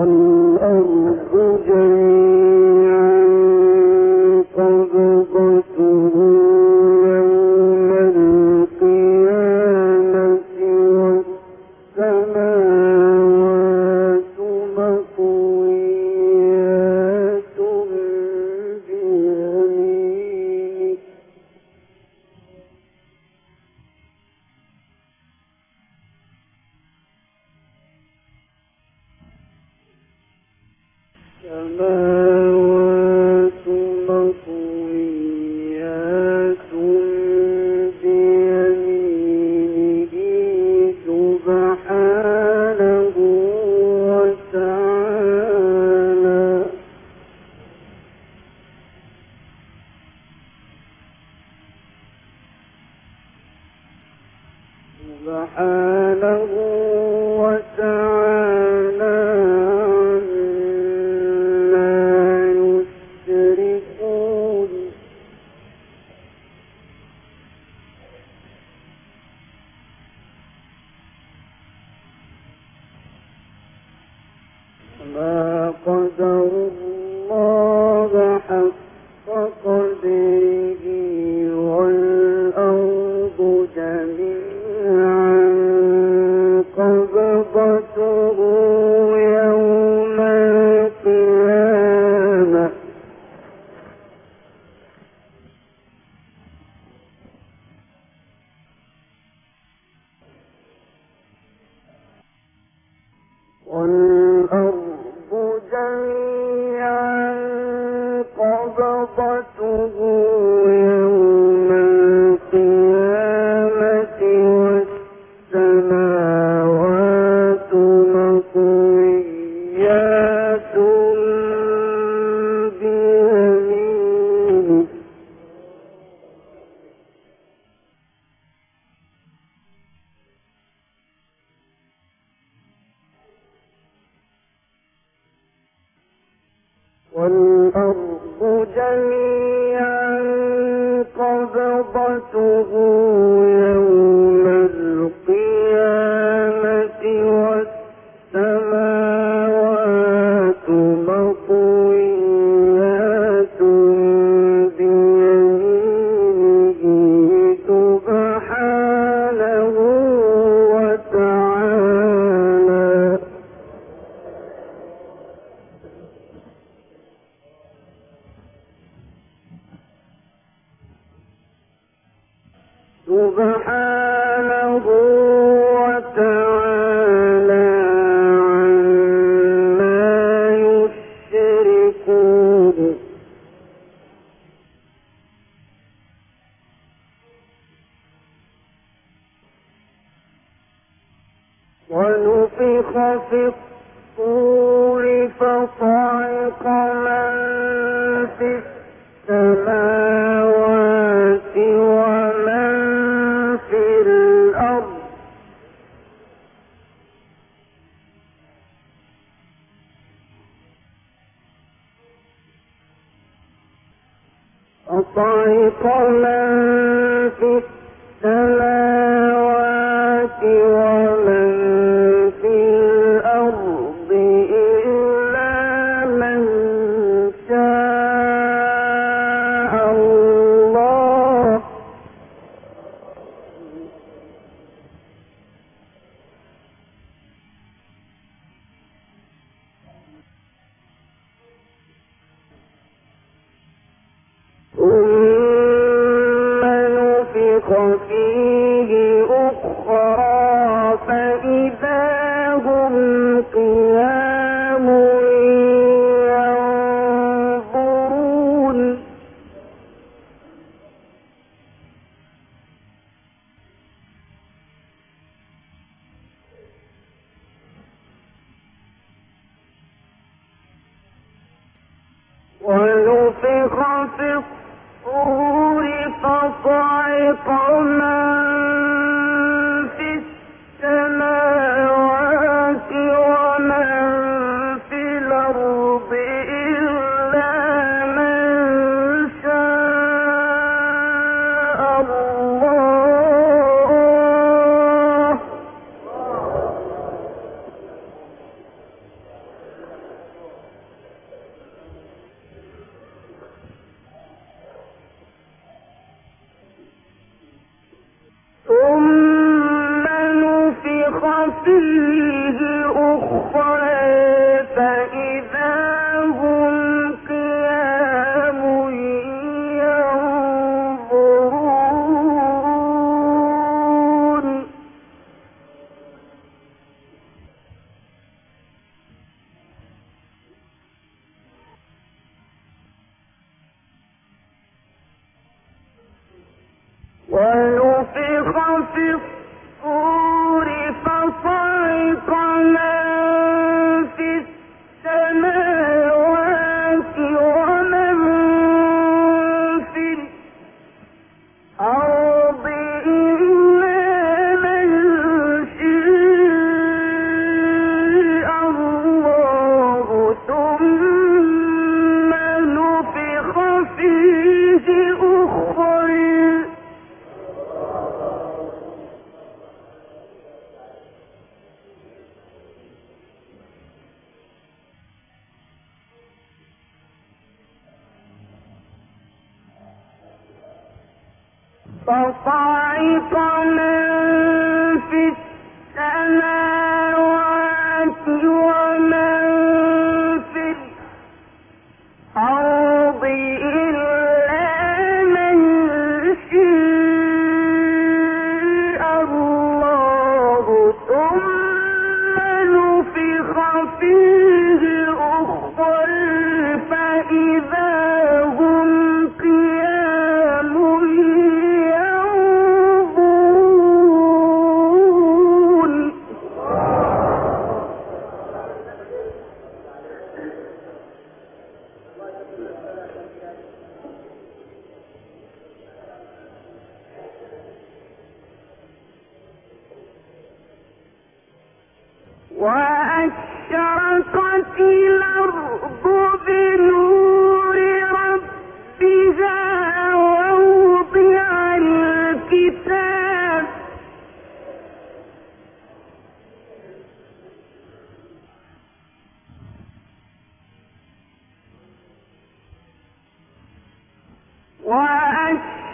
أن أنضجني uh, uh, سبحان خلق من في السماوات والأرض ونفخ في الصور فصعق من فيه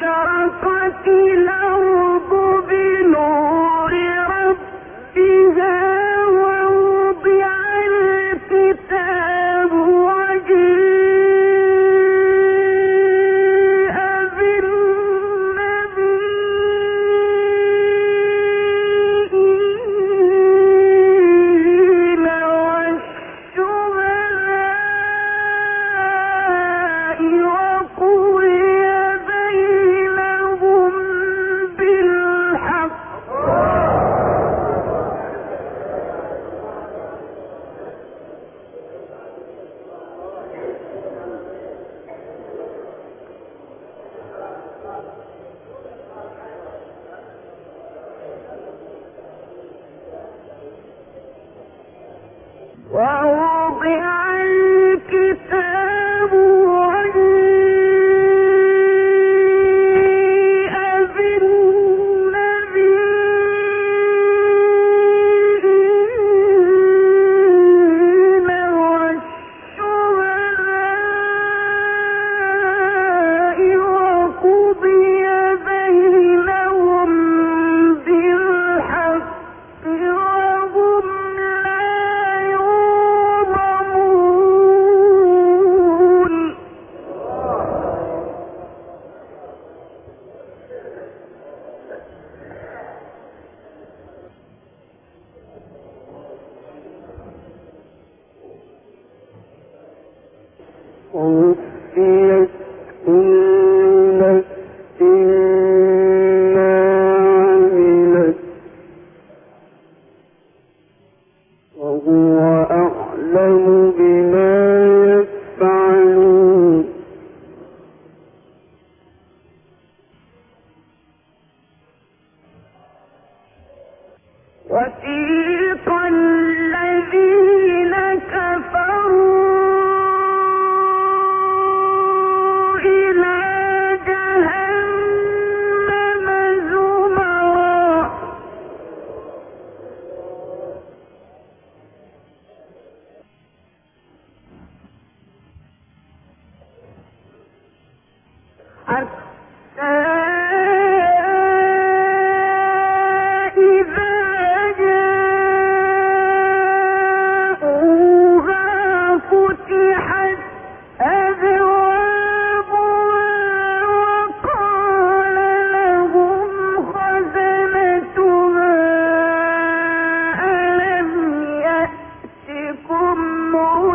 وأشرقت الأرض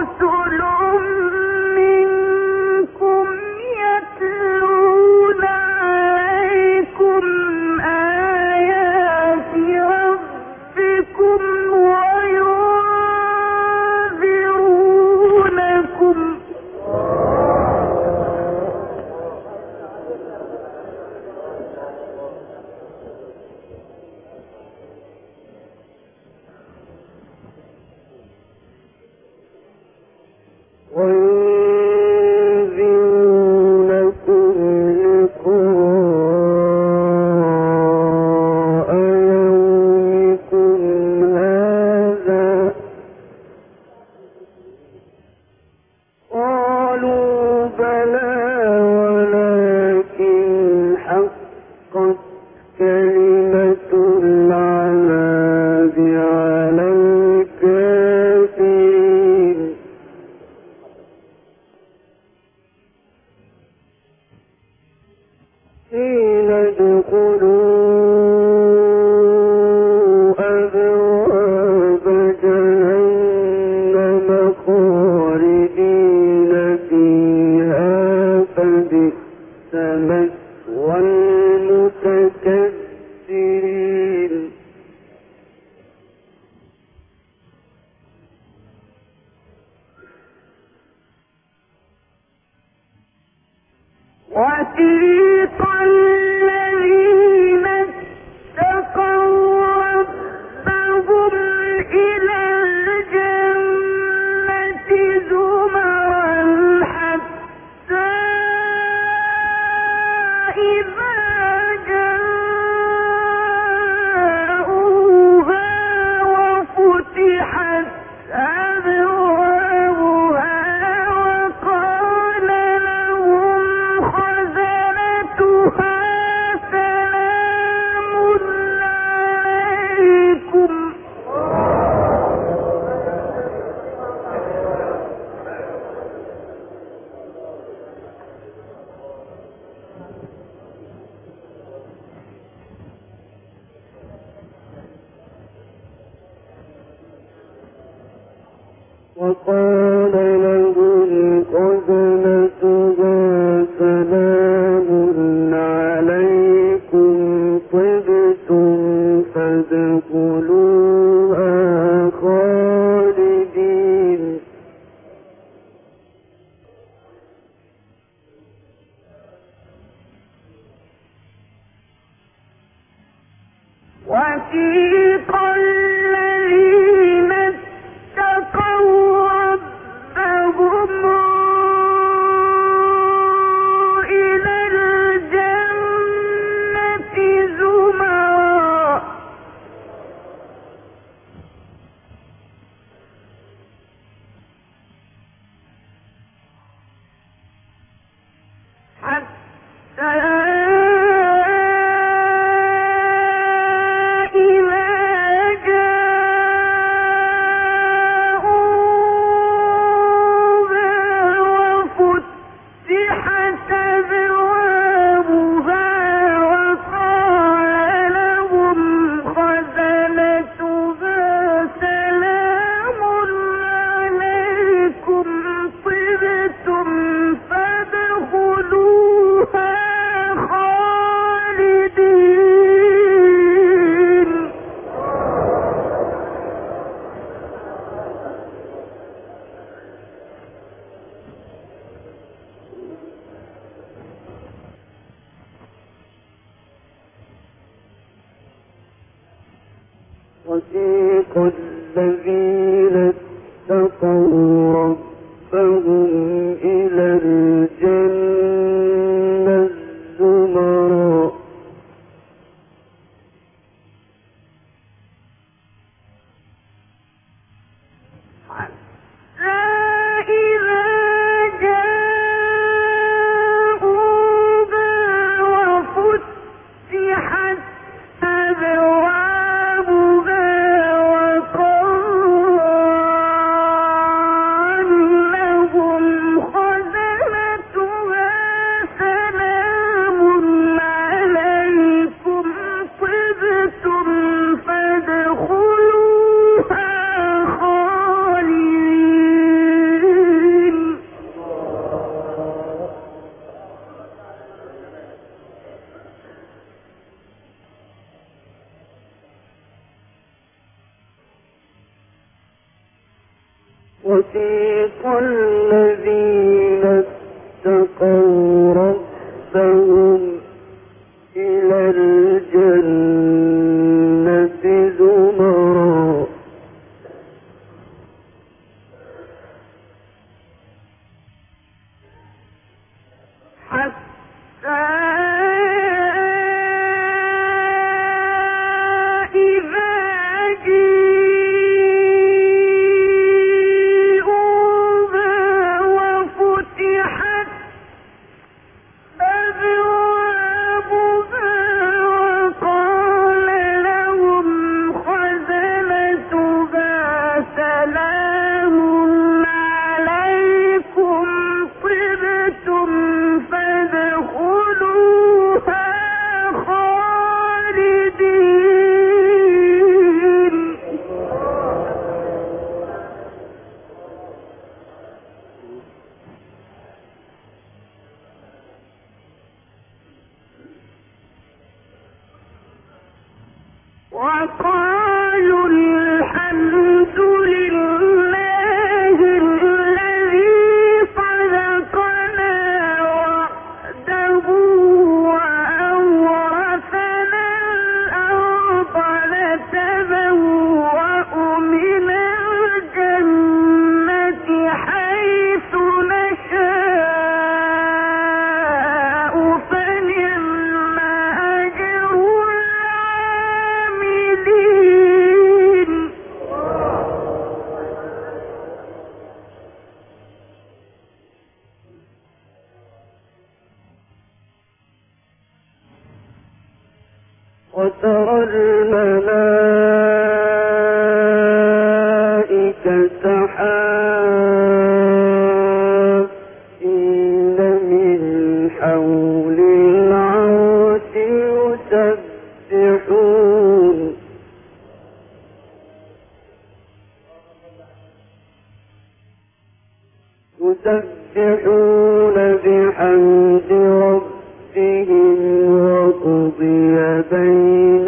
رسل وسيق وقال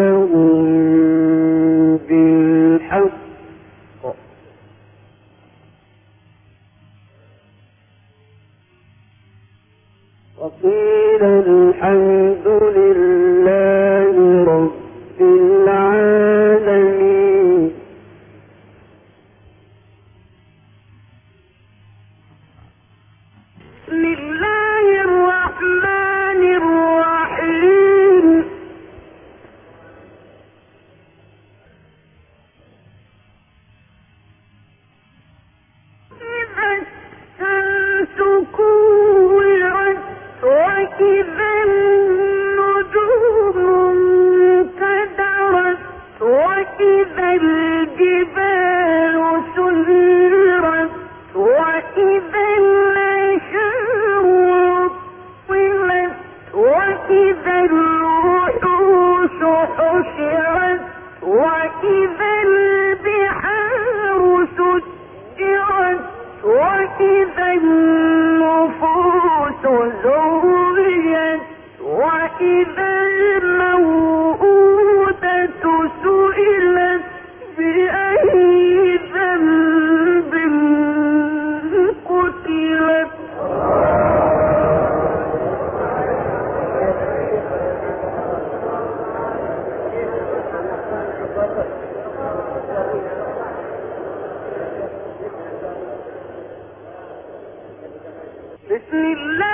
eh, الجبال بسم الله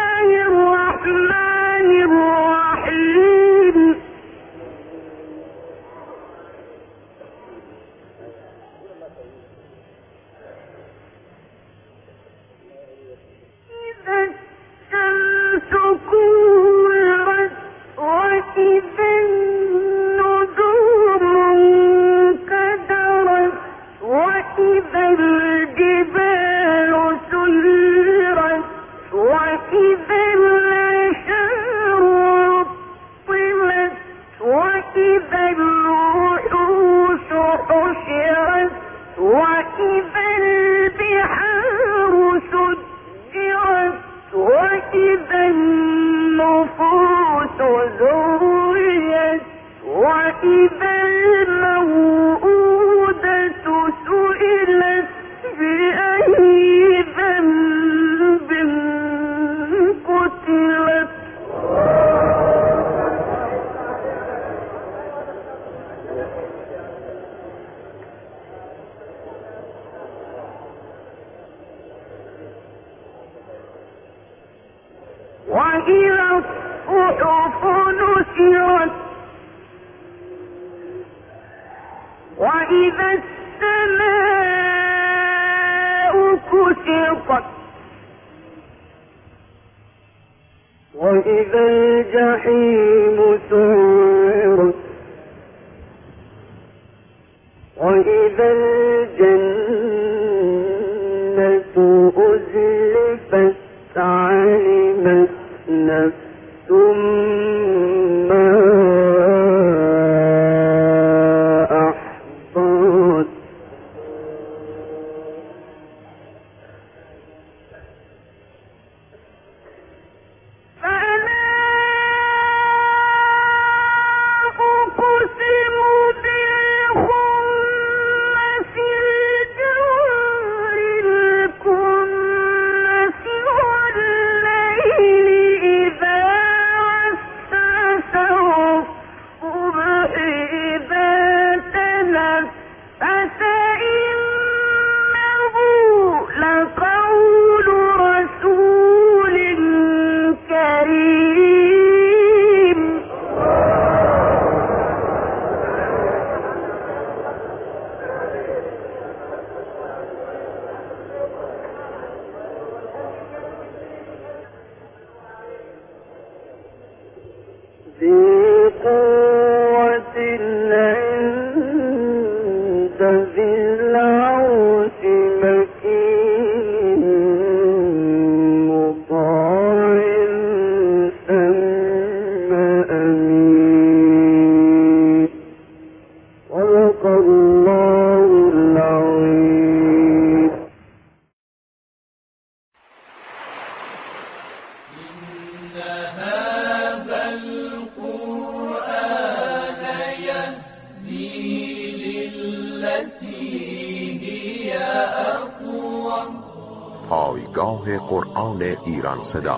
بسطت وإذا الجحيم سعرت وإذا الجنة أزلفت علمت نفس 司令。